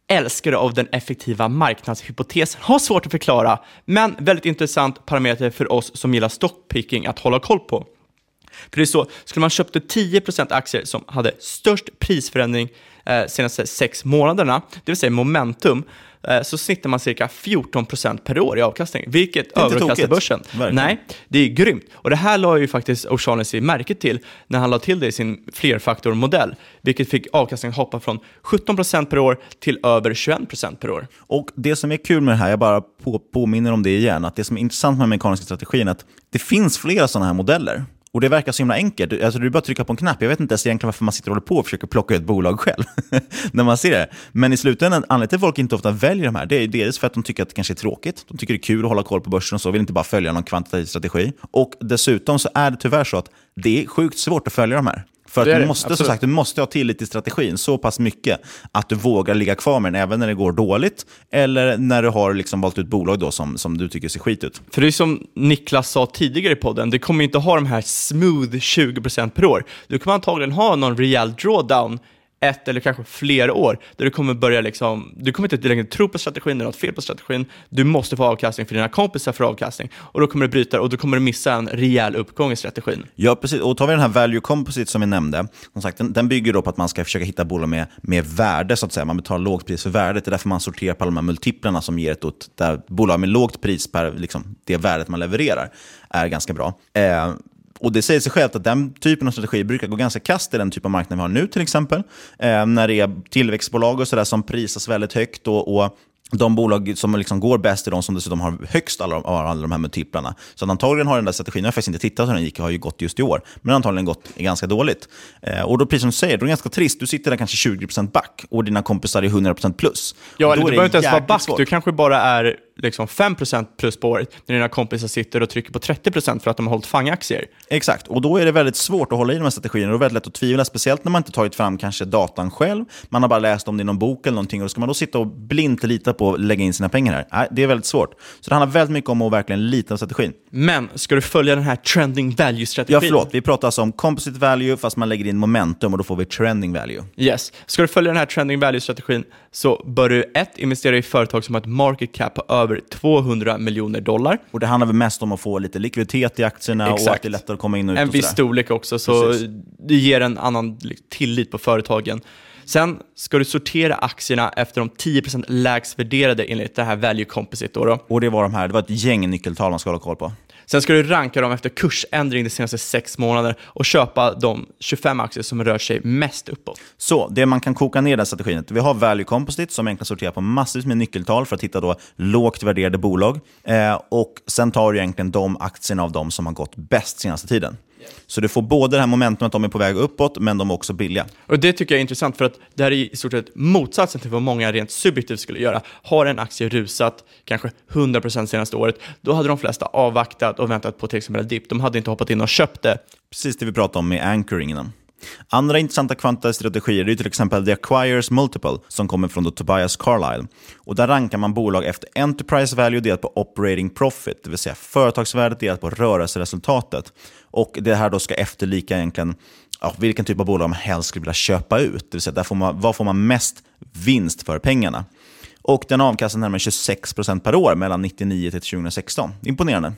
älskare av den effektiva marknadshypotesen har svårt att förklara, men väldigt intressant parameter för oss som gillar stockpicking att hålla koll på. För det är så, skulle man köpte 10% aktier som hade störst prisförändring senaste sex månaderna, det vill säga momentum, Eh, så snittar man cirka 14% per år i avkastning, vilket överkastar börsen. Verkligen. Nej, det är grymt. Och det här la ju faktiskt O'Shaughnessy märke till när han la till det i sin flerfaktormodell, vilket fick avkastningen hoppa från 17% per år till över 21% per år. Och Det som är kul med det här, jag bara på, påminner om det igen, att det som är intressant med den mekaniska strategin är att det finns flera sådana här modeller. Och det verkar så himla enkelt. Alltså, du bara trycka på en knapp. Jag vet inte ens egentligen varför man sitter och håller på och försöker plocka ut bolag själv. när man ser det. Men i slutändan, anledningen till att folk inte ofta väljer de här, det är dels för att de tycker att det kanske är tråkigt. De tycker det är kul att hålla koll på börsen och så, vill inte bara följa någon kvantitativ strategi. Och dessutom så är det tyvärr så att det är sjukt svårt att följa de här. För att du måste, som sagt, du måste ha tillit till strategin så pass mycket att du vågar ligga kvar med den även när det går dåligt eller när du har liksom valt ut bolag då som, som du tycker ser skit ut. För det är som Niklas sa tidigare i podden, det kommer inte ha de här smooth 20% per år. Du kommer antagligen ha någon rejäl drawdown ett eller kanske flera år, där du kommer börja liksom, du kommer inte längre tro på strategin, det är något fel på strategin, du måste få avkastning för dina kompisar får avkastning, och då kommer du bryta och då kommer du missa en rejäl uppgång i strategin. Ja, precis. Och tar vi den här value composite som vi nämnde, som sagt, den, den bygger då på att man ska försöka hitta bolag med, med värde, så att säga. Man betalar lågt pris för värdet. Det är därför man sorterar på alla de här multiplarna som ger ett då, där bolag med lågt pris per liksom, det värdet man levererar är ganska bra. Eh, och Det säger sig självt att den typen av strategi brukar gå ganska kast i den typ av marknad vi har nu till exempel. Eh, när det är tillväxtbolag och sådär som prisas väldigt högt och, och de bolag som liksom går bäst är de som dessutom har högst alla, av alla de här multiplarna. Så antagligen har den där strategin, jag har faktiskt inte tittat hur den gick, har ju gått just i år, men antagligen gått ganska dåligt. Eh, och då, precis som du säger, då är det ganska trist. Du sitter där kanske 20% back och dina kompisar är 100% plus. Ja, eller du behöver inte ens vara back, svårt. du kanske bara är liksom 5% plus på året, när dina kompisar sitter och trycker på 30% för att de har hållit fangaktier. Exakt, och då är det väldigt svårt att hålla i de här strategierna. Det är väldigt lätt att tvivla, speciellt när man inte tagit fram kanske datan själv. Man har bara läst om det i någon bok eller någonting och då ska man då sitta och blint lita på att lägga in sina pengar här. Nej, det är väldigt svårt. Så det handlar väldigt mycket om att verkligen lita på strategin. Men ska du följa den här trending value-strategin? Ja, förlåt. Vi pratar alltså om composite value fast man lägger in momentum och då får vi trending value. Yes. Ska du följa den här trending value-strategin så bör du ett, investera i företag som har ett market cap på över 200 miljoner dollar. Och det handlar väl mest om att få lite likviditet i aktierna och att det är lättare att komma in och ut En viss storlek också, så Precis. det ger en annan tillit på företagen. Sen ska du sortera aktierna efter de 10% lägst värderade enligt det här value composite. Då då. Och det var de här, det var ett gäng nyckeltal man ska hålla koll på. Sen ska du ranka dem efter kursändring de senaste sex månaderna och köpa de 25 aktier som rör sig mest uppåt. Så det man kan koka ner den strategin, vi har value composite som egentligen sorterar på massvis med nyckeltal för att hitta då lågt värderade bolag. Eh, och sen tar du egentligen de aktierna av de som har gått bäst senaste tiden. Så du får både det här momentumet att de är på väg uppåt, men de är också billiga. Och Det tycker jag är intressant för att det här är i stort sett motsatsen till vad många rent subjektivt skulle göra. Har en aktie rusat kanske 100% senaste året, då hade de flesta avvaktat och väntat på till exempel en dipp. De hade inte hoppat in och köpt det. Precis det vi pratade om med anchoring innan. Andra intressanta kvantstrategier är till exempel The Acquires Multiple som kommer från Tobias Carlyle. Och där rankar man bolag efter Enterprise Value delat på Operating Profit, det vill säga företagsvärdet delat på rörelseresultatet. Och det här då ska efterlika egentligen ja, vilken typ av bolag man helst skulle vilja köpa ut. Det vill säga där får man, vad får man mest vinst för pengarna. Och den avkastar närmare 26% per år mellan 1999 till 2016. Imponerande.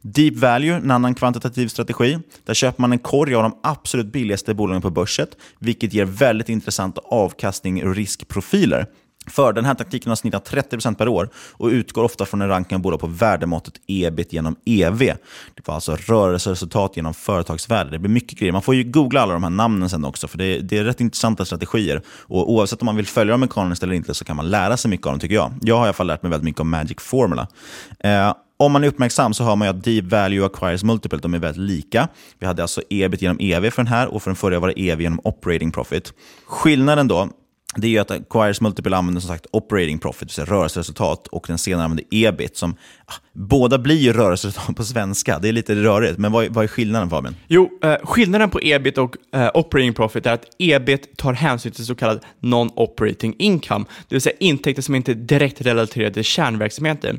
Deep Value, en annan kvantitativ strategi. Där köper man en korg av de absolut billigaste bolagen på börsen, vilket ger väldigt intressanta avkastning och riskprofiler. För den här taktiken har snittat 30% per år och utgår ofta från en ranking av bolag på värdemåttet ebit genom EV. Det var alltså rörelseresultat genom företagsvärde. Det blir mycket grejer. Man får ju googla alla de här namnen sen också, för det är, det är rätt intressanta strategier. Och oavsett om man vill följa dem mekaniskt eller inte så kan man lära sig mycket av dem tycker jag. Jag har i alla fall lärt mig väldigt mycket om Magic Formula. Eh, om man är uppmärksam så hör man ju att Deep Value och Acquires Multiple de är väldigt lika. Vi hade alltså ebit genom EV för den här och för den förra var det EV genom Operating Profit. Skillnaden då det är ju att Acquires Multiple använder som sagt operating profit, det vill rörelseresultat, och den senare använder ebit. Som, ah, båda blir ju rörelseresultat på svenska, det är lite rörigt. Men vad, är- vad är skillnaden Fabian? Jo, eh, skillnaden på ebit och eh, operating profit är att ebit tar hänsyn till så kallad non-operating income, det vill säga intäkter som inte är direkt relaterade till kärnverksamheten.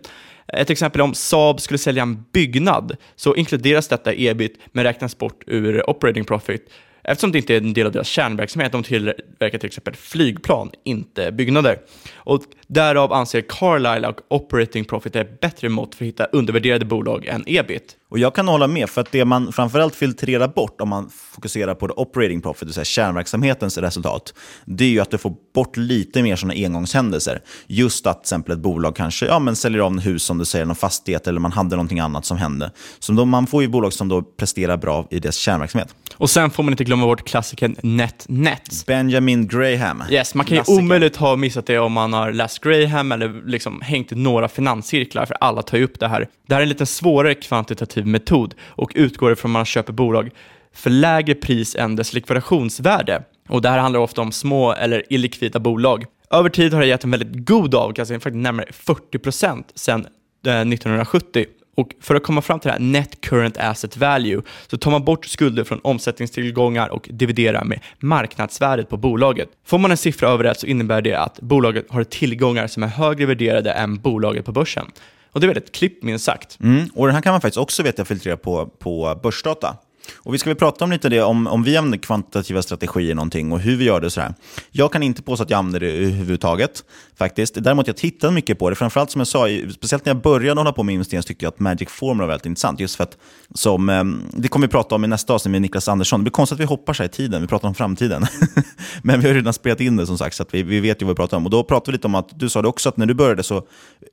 Ett exempel är om Saab skulle sälja en byggnad så inkluderas detta i ebit men räknas bort ur operating profit eftersom det inte är en del av deras kärnverksamhet. De tillverkar till exempel flygplan, inte byggnader. Och därav anser Carlyle att operating profit är ett bättre mått för att hitta undervärderade bolag än ebit. Och Jag kan hålla med, för att det man framförallt filtrerar bort om man fokuserar på det operating profit, det vill säga kärnverksamhetens resultat, det är ju att du får bort lite mer sådana engångshändelser. Just att till exempel ett bolag kanske ja, men säljer av en hus, som du säger, någon fastighet eller man hade någonting annat som hände. Så då, man får ju bolag som då presterar bra i deras kärnverksamhet. Och sen får man inte glömma bort klassikern NetNet. Benjamin Graham. Yes, man kan ju Klassiker. omöjligt ha missat det om man har läst Graham eller liksom hängt i några finanscirklar, för alla tar ju upp det här. Det här är en lite svårare kvantitativ metod och utgår ifrån att man köper bolag för lägre pris än dess likvidationsvärde. Och det här handlar ofta om små eller illikvida bolag. Över tid har det gett en väldigt god avkastning, faktiskt närmare 40% sedan eh, 1970. Och för att komma fram till det här net current asset value så tar man bort skulder från omsättningstillgångar och dividerar med marknadsvärdet på bolaget. Får man en siffra över det så innebär det att bolaget har tillgångar som är högre värderade än bolaget på börsen. Och det är väldigt klipp minst sagt. Mm, och den här kan man faktiskt också vet jag, filtrera på, på börsdata. Och Vi ska väl prata om lite det, om, om vi använder kvantitativa strategier någonting och hur vi gör det. Sådär. Jag kan inte påstå att jag använder det överhuvudtaget. faktiskt. Däremot jag tittat mycket på det. Framförallt som jag sa, speciellt när jag började hålla på med investeringar så tyckte jag att Magic Formula var väldigt intressant. Just för att, som, eh, det kommer vi prata om i nästa avsnitt med Niklas Andersson. Det blir konstigt att vi hoppar så här i tiden, vi pratar om framtiden. Men vi har redan spelat in det som sagt, så att vi, vi vet ju vad vi pratar om. Och Då pratade vi lite om att, du sa det också, att när du började så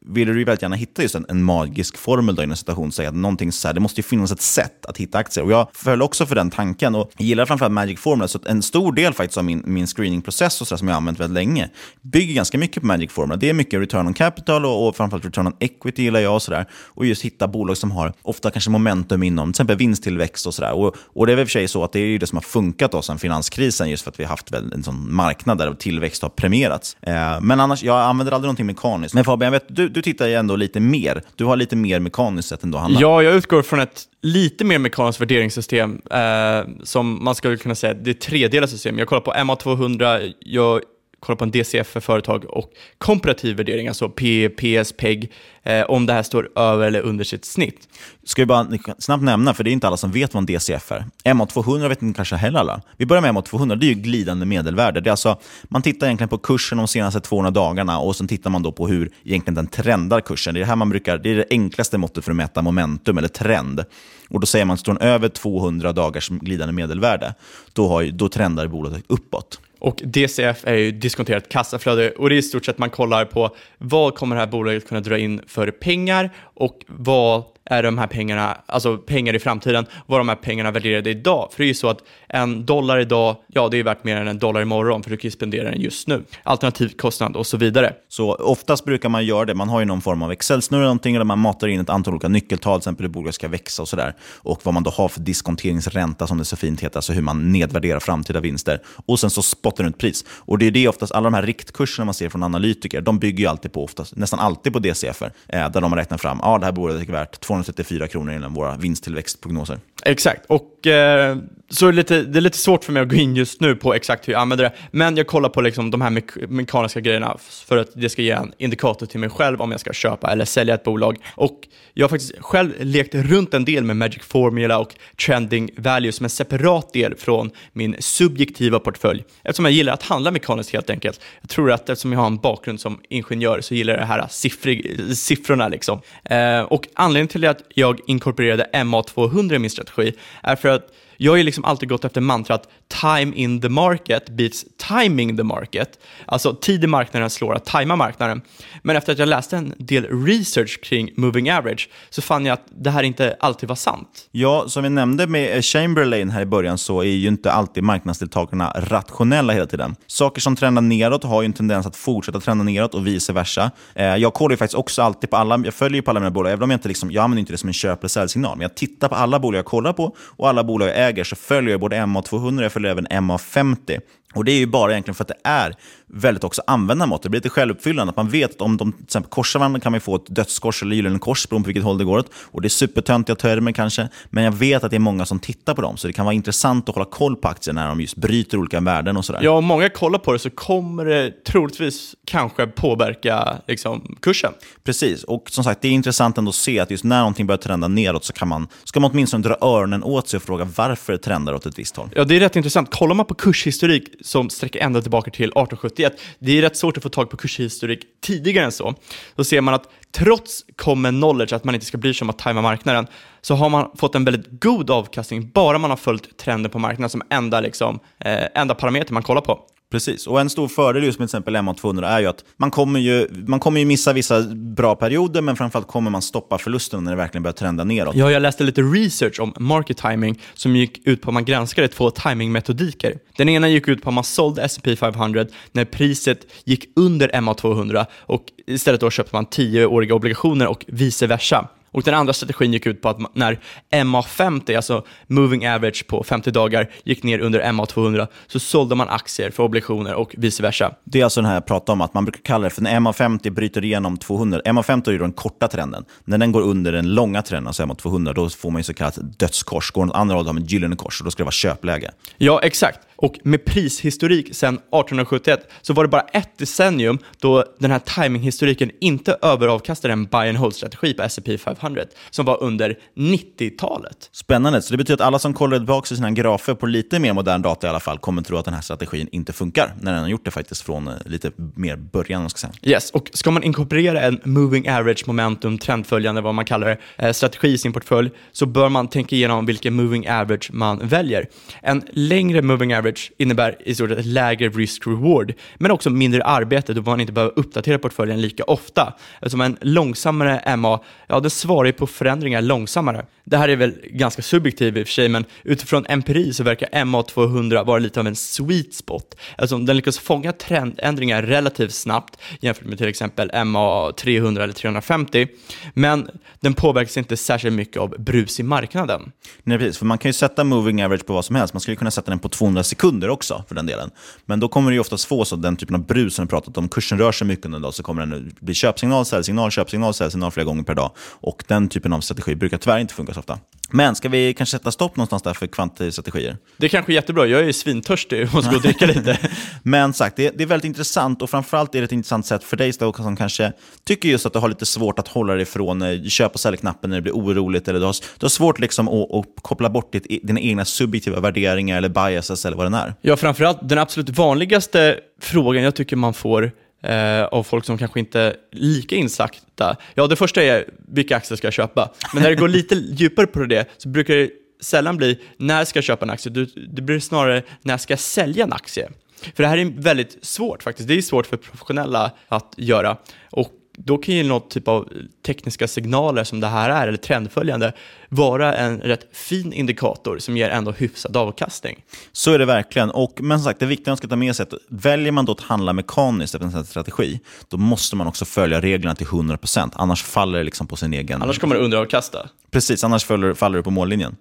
ville du väldigt gärna hitta just en, en magisk formel, då, inom citation, att någonting så här, det måste ju finnas ett sätt att hitta aktier. Och jag föll också för den tanken och gillar framförallt Magic Formula. Så en stor del faktiskt av min, min screeningprocess och så som jag har använt väldigt länge bygger ganska mycket på Magic Formula. Det är mycket return on capital och, och framförallt return on equity gillar jag och sådär. Och just hitta bolag som har ofta kanske momentum inom till exempel vinsttillväxt och sådär. Och, och det är väl för sig så att det är det som har funkat då sedan finanskrisen just för att vi har haft en sån marknad där tillväxt har premierats. Eh, men annars, jag använder aldrig någonting mekaniskt. Men Fabian, vet, du, du tittar ju ändå lite mer. Du har lite mer mekaniskt sätt ändå handlar. Ja, jag utgår från ett lite mer mekaniskt värderingssystem eh, som man skulle kunna säga, det är tredelat system. Jag kollar på MA200, jag kolla på en DCF för företag och komparativ värdering, alltså P, PS, PEG, eh, om det här står över eller under sitt snitt. Ska vi bara snabbt nämna, för det är inte alla som vet vad en DCF är. MA200 vet inte kanske heller alla. Vi börjar med MA200, det är ju glidande medelvärde. Det är alltså, man tittar egentligen på kursen de senaste 200 dagarna och sen tittar man då på hur egentligen den trendar kursen. Det är det här man brukar, det är det enklaste måttet för att mäta momentum eller trend. Och då säger man, står den över 200 dagars glidande medelvärde, då, har, då trendar bolaget uppåt. Och DCF är ju diskonterat kassaflöde och det är i stort sett man kollar på vad kommer det här bolaget kunna dra in för pengar och vad är de här pengarna, alltså pengar i framtiden, vad de här pengarna värderade idag. För det är ju så att en dollar idag, ja det är värt mer än en dollar imorgon för du kan ju spendera den just nu. Alternativkostnad och så vidare. Så oftast brukar man göra det, man har ju någon form av Excel-snurra någonting där man matar in ett antal olika nyckeltal, till exempel hur bolaget ska växa och sådär. Och vad man då har för diskonteringsränta som det så fint heter, alltså hur man nedvärderar framtida vinster. Och sen så spottar du ut pris. Och det är det oftast, alla de här riktkurserna man ser från analytiker, de bygger ju alltid på, oftast, nästan alltid på DCF, eh, där de har räknat fram, ja ah, det här bolaget är värt 234 kronor enligt våra vinsttillväxtprognoser. Exakt, och eh, så är det, lite, det är lite svårt för mig att gå in just nu på exakt hur jag använder det, men jag kollar på liksom de här me mekaniska grejerna för att det ska ge en indikator till mig själv om jag ska köpa eller sälja ett bolag. Och jag har faktiskt själv lekt runt en del med Magic Formula och Trending Value som en separat del från min subjektiva portfölj, eftersom jag gillar att handla mekaniskt helt enkelt. Jag tror att eftersom jag har en bakgrund som ingenjör så gillar jag det här siffrig, siffrorna. Liksom. Eh, och anledningen till att jag inkorporerade MA200 i min strategi är för att jag har ju liksom alltid gått efter mantrat time in the market beats timing the market. Alltså tid i marknaden slår att tajma marknaden. Men efter att jag läste en del research kring moving average så fann jag att det här inte alltid var sant. Ja, som vi nämnde med Chamberlain här i början så är ju inte alltid marknadsdeltagarna rationella hela tiden. Saker som trendar neråt har ju en tendens att fortsätta trenda neråt och vice versa. Eh, jag kollar ju faktiskt också alltid på alla, jag följer ju på alla mina bolag, även om jag inte liksom, jag använder inte det som en köp eller säljsignal, men jag tittar på alla bolag jag kollar på och alla bolag jag äger så följer jag både MA200 jag följer även MA50. Och Det är ju bara egentligen för att det är väldigt också användarmått. Det blir lite självuppfyllande. Att man vet att om de till exempel korsar varandra kan man få ett dödskors eller gyllene kors beroende på vilket håll det går åt. Och det är supertöntiga termer kanske, men jag vet att det är många som tittar på dem. Så det kan vara intressant att hålla koll på aktier när de just bryter olika värden och sådär. Ja, om många kollar på det så kommer det troligtvis kanske påverka liksom, kursen. Precis, och som sagt det är intressant ändå att se att just när någonting börjar trenda neråt så kan man, ska man åtminstone dra öronen åt sig och fråga varför det trendar åt ett visst håll. Ja, det är rätt intressant. Kollar man på kurshistorik som sträcker ända tillbaka till 1871, det är rätt svårt att få tag på kurshistorik tidigare än så. Då ser man att trots common knowledge, att man inte ska bry sig om att tajma marknaden, så har man fått en väldigt god avkastning bara man har följt trenden på marknaden som enda, liksom, eh, enda parameter man kollar på. Precis, och en stor fördel just med till exempel MA200 är ju att man kommer ju, man kommer ju missa vissa bra perioder, men framförallt kommer man stoppa förlusterna när det verkligen börjar trenda neråt. Ja, jag läste lite research om market timing som gick ut på att man granskade två timingmetodiker. Den ena gick ut på att man sålde S&P 500 när priset gick under MA200 och istället då köpte man 10-åriga obligationer och vice versa. Och den andra strategin gick ut på att när MA50, alltså moving average på 50 dagar, gick ner under MA200 så sålde man aktier för obligationer och vice versa. Det är alltså den här jag pratade om, att man brukar kalla det för när MA50 bryter igenom 200. MA50 är ju den korta trenden. När den går under den långa trenden, alltså MA200, då får man ju så kallat dödskors. Går den åt andra hållet har man gyllene kors och då ska det vara köpläge. Ja, exakt. Och med prishistorik sedan 1871 så var det bara ett decennium då den här timinghistoriken inte överavkastade en buy and hold-strategi på S&P 500 som var under 90-talet. Spännande. Så det betyder att alla som kollar tillbaka i sina grafer på lite mer modern data i alla fall kommer tro att den här strategin inte funkar när den har gjort det faktiskt från eh, lite mer början. Man ska säga. Yes, och ska man inkorporera en moving average momentum, trendföljande, vad man kallar det, eh, strategi i sin portfölj, så bör man tänka igenom vilken moving average man väljer. En längre moving average innebär i stort sett lägre risk-reward, men också mindre arbete då man inte behöver uppdatera portföljen lika ofta. Eftersom en långsammare MA, ja, den svarar ju på förändringar långsammare. Det här är väl ganska subjektivt i och för sig, men utifrån empiri så verkar MA200 vara lite av en sweet spot, eftersom den lyckas fånga trendändringar relativt snabbt jämfört med till exempel MA300 eller 350, men den påverkas inte särskilt mycket av brus i marknaden. Nej, precis. För man kan ju sätta moving average på vad som helst. Man skulle kunna sätta den på 200 sekunder också, för den delen. Men då kommer det ju oftast få så den typen av brus som vi pratat om. Kursen rör sig mycket under en dag, så kommer den bli köpsignal, säljsignal, köpsignal, säljsignal flera gånger per dag. Och den typen av strategi brukar tyvärr inte funka så ofta. Men ska vi kanske sätta stopp någonstans där för kvantstrategier? Det är kanske är jättebra. Jag är ju svintörstig och måste gå och dricka lite. Men sagt, det är, det är väldigt intressant och framförallt är det ett intressant sätt för dig Stoke, som kanske tycker just att du har lite svårt att hålla dig ifrån eh, köp och sälj-knappen när det blir oroligt. Eller du har, du har svårt liksom att, att koppla bort ditt, e- dina egna subjektiva värderingar eller biases eller vad det är. Ja, framförallt den absolut vanligaste frågan jag tycker man får eh, av folk som kanske inte är lika insatta. Ja, det första är vilka aktier ska jag köpa? Men när det går lite djupare på det så brukar det sällan bli när ska jag köpa en aktie? Det blir snarare när ska jag sälja en aktie? För det här är väldigt svårt faktiskt. Det är svårt för professionella att göra. Och då kan ju något typ av tekniska signaler som det här är, eller trendföljande, vara en rätt fin indikator som ger ändå hyfsad avkastning. Så är det verkligen. Och, men som sagt, det viktiga man ska ta med sig är att väljer man då att handla mekaniskt efter en sån strategi, då måste man också följa reglerna till 100%. Annars faller det liksom på sin egen... Annars kommer det underavkasta. Precis, annars faller, faller det på mållinjen.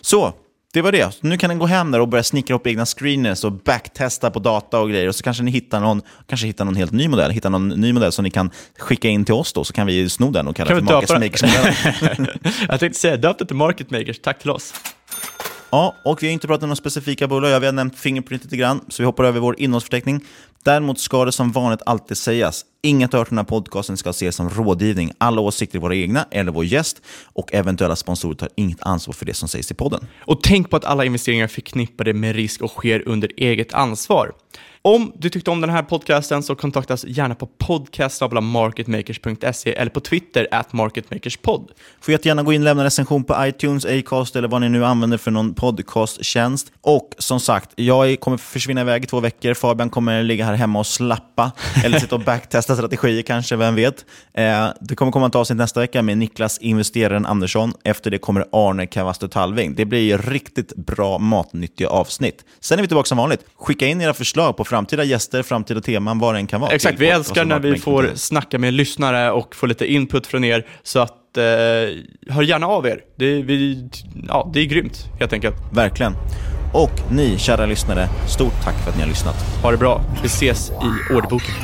Så, det var det. Så nu kan ni gå hem där och börja snickra upp egna screeners och backtesta på data och grejer. Och så kanske ni hittar någon, kanske hittar någon helt ny modell. Hittar någon ny modell som ni kan skicka in till oss då, så kan vi sno den och kalla kan för Market Makers. Jag tänkte säga, döp det till Market Makers. Tack till oss. Ja, och vi har inte pratat om några specifika bolag. Vi har nämnt Fingerprint lite grann, så vi hoppar över vår innehållsförteckning. Däremot ska det som vanligt alltid sägas, inget hört från den här podcasten ska ses som rådgivning. Alla åsikter är våra egna eller vår gäst och eventuella sponsorer tar inget ansvar för det som sägs i podden. Och tänk på att alla investeringar är förknippade med risk och sker under eget ansvar. Om du tyckte om den här podcasten så kontakta oss gärna på podcast.marketmakers.se eller på Twitter at marketmakerspod. Får jättegärna gå in och lämna recension på iTunes, Acast eller vad ni nu använder för någon podcasttjänst. Och som sagt, jag kommer försvinna iväg i två veckor. Fabian kommer ligga här hemma och slappa eller sitta och backtesta strategier kanske, vem vet. Eh, det kommer komma ett avsnitt nästa vecka med Niklas investeraren Andersson. Efter det kommer Arne Kavasto Talving. Det blir riktigt bra matnyttiga avsnitt. Sen är vi tillbaka som vanligt. Skicka in era förslag på framtida gäster, framtida teman, vad det än kan vara. Exakt, vi älskar när vi får snacka med lyssnare och få lite input från er. Så att, eh, hör gärna av er. Det, vi, ja, det är grymt, helt enkelt. Verkligen. Och ni, kära lyssnare, stort tack för att ni har lyssnat. Ha det bra. Vi ses i orderboken.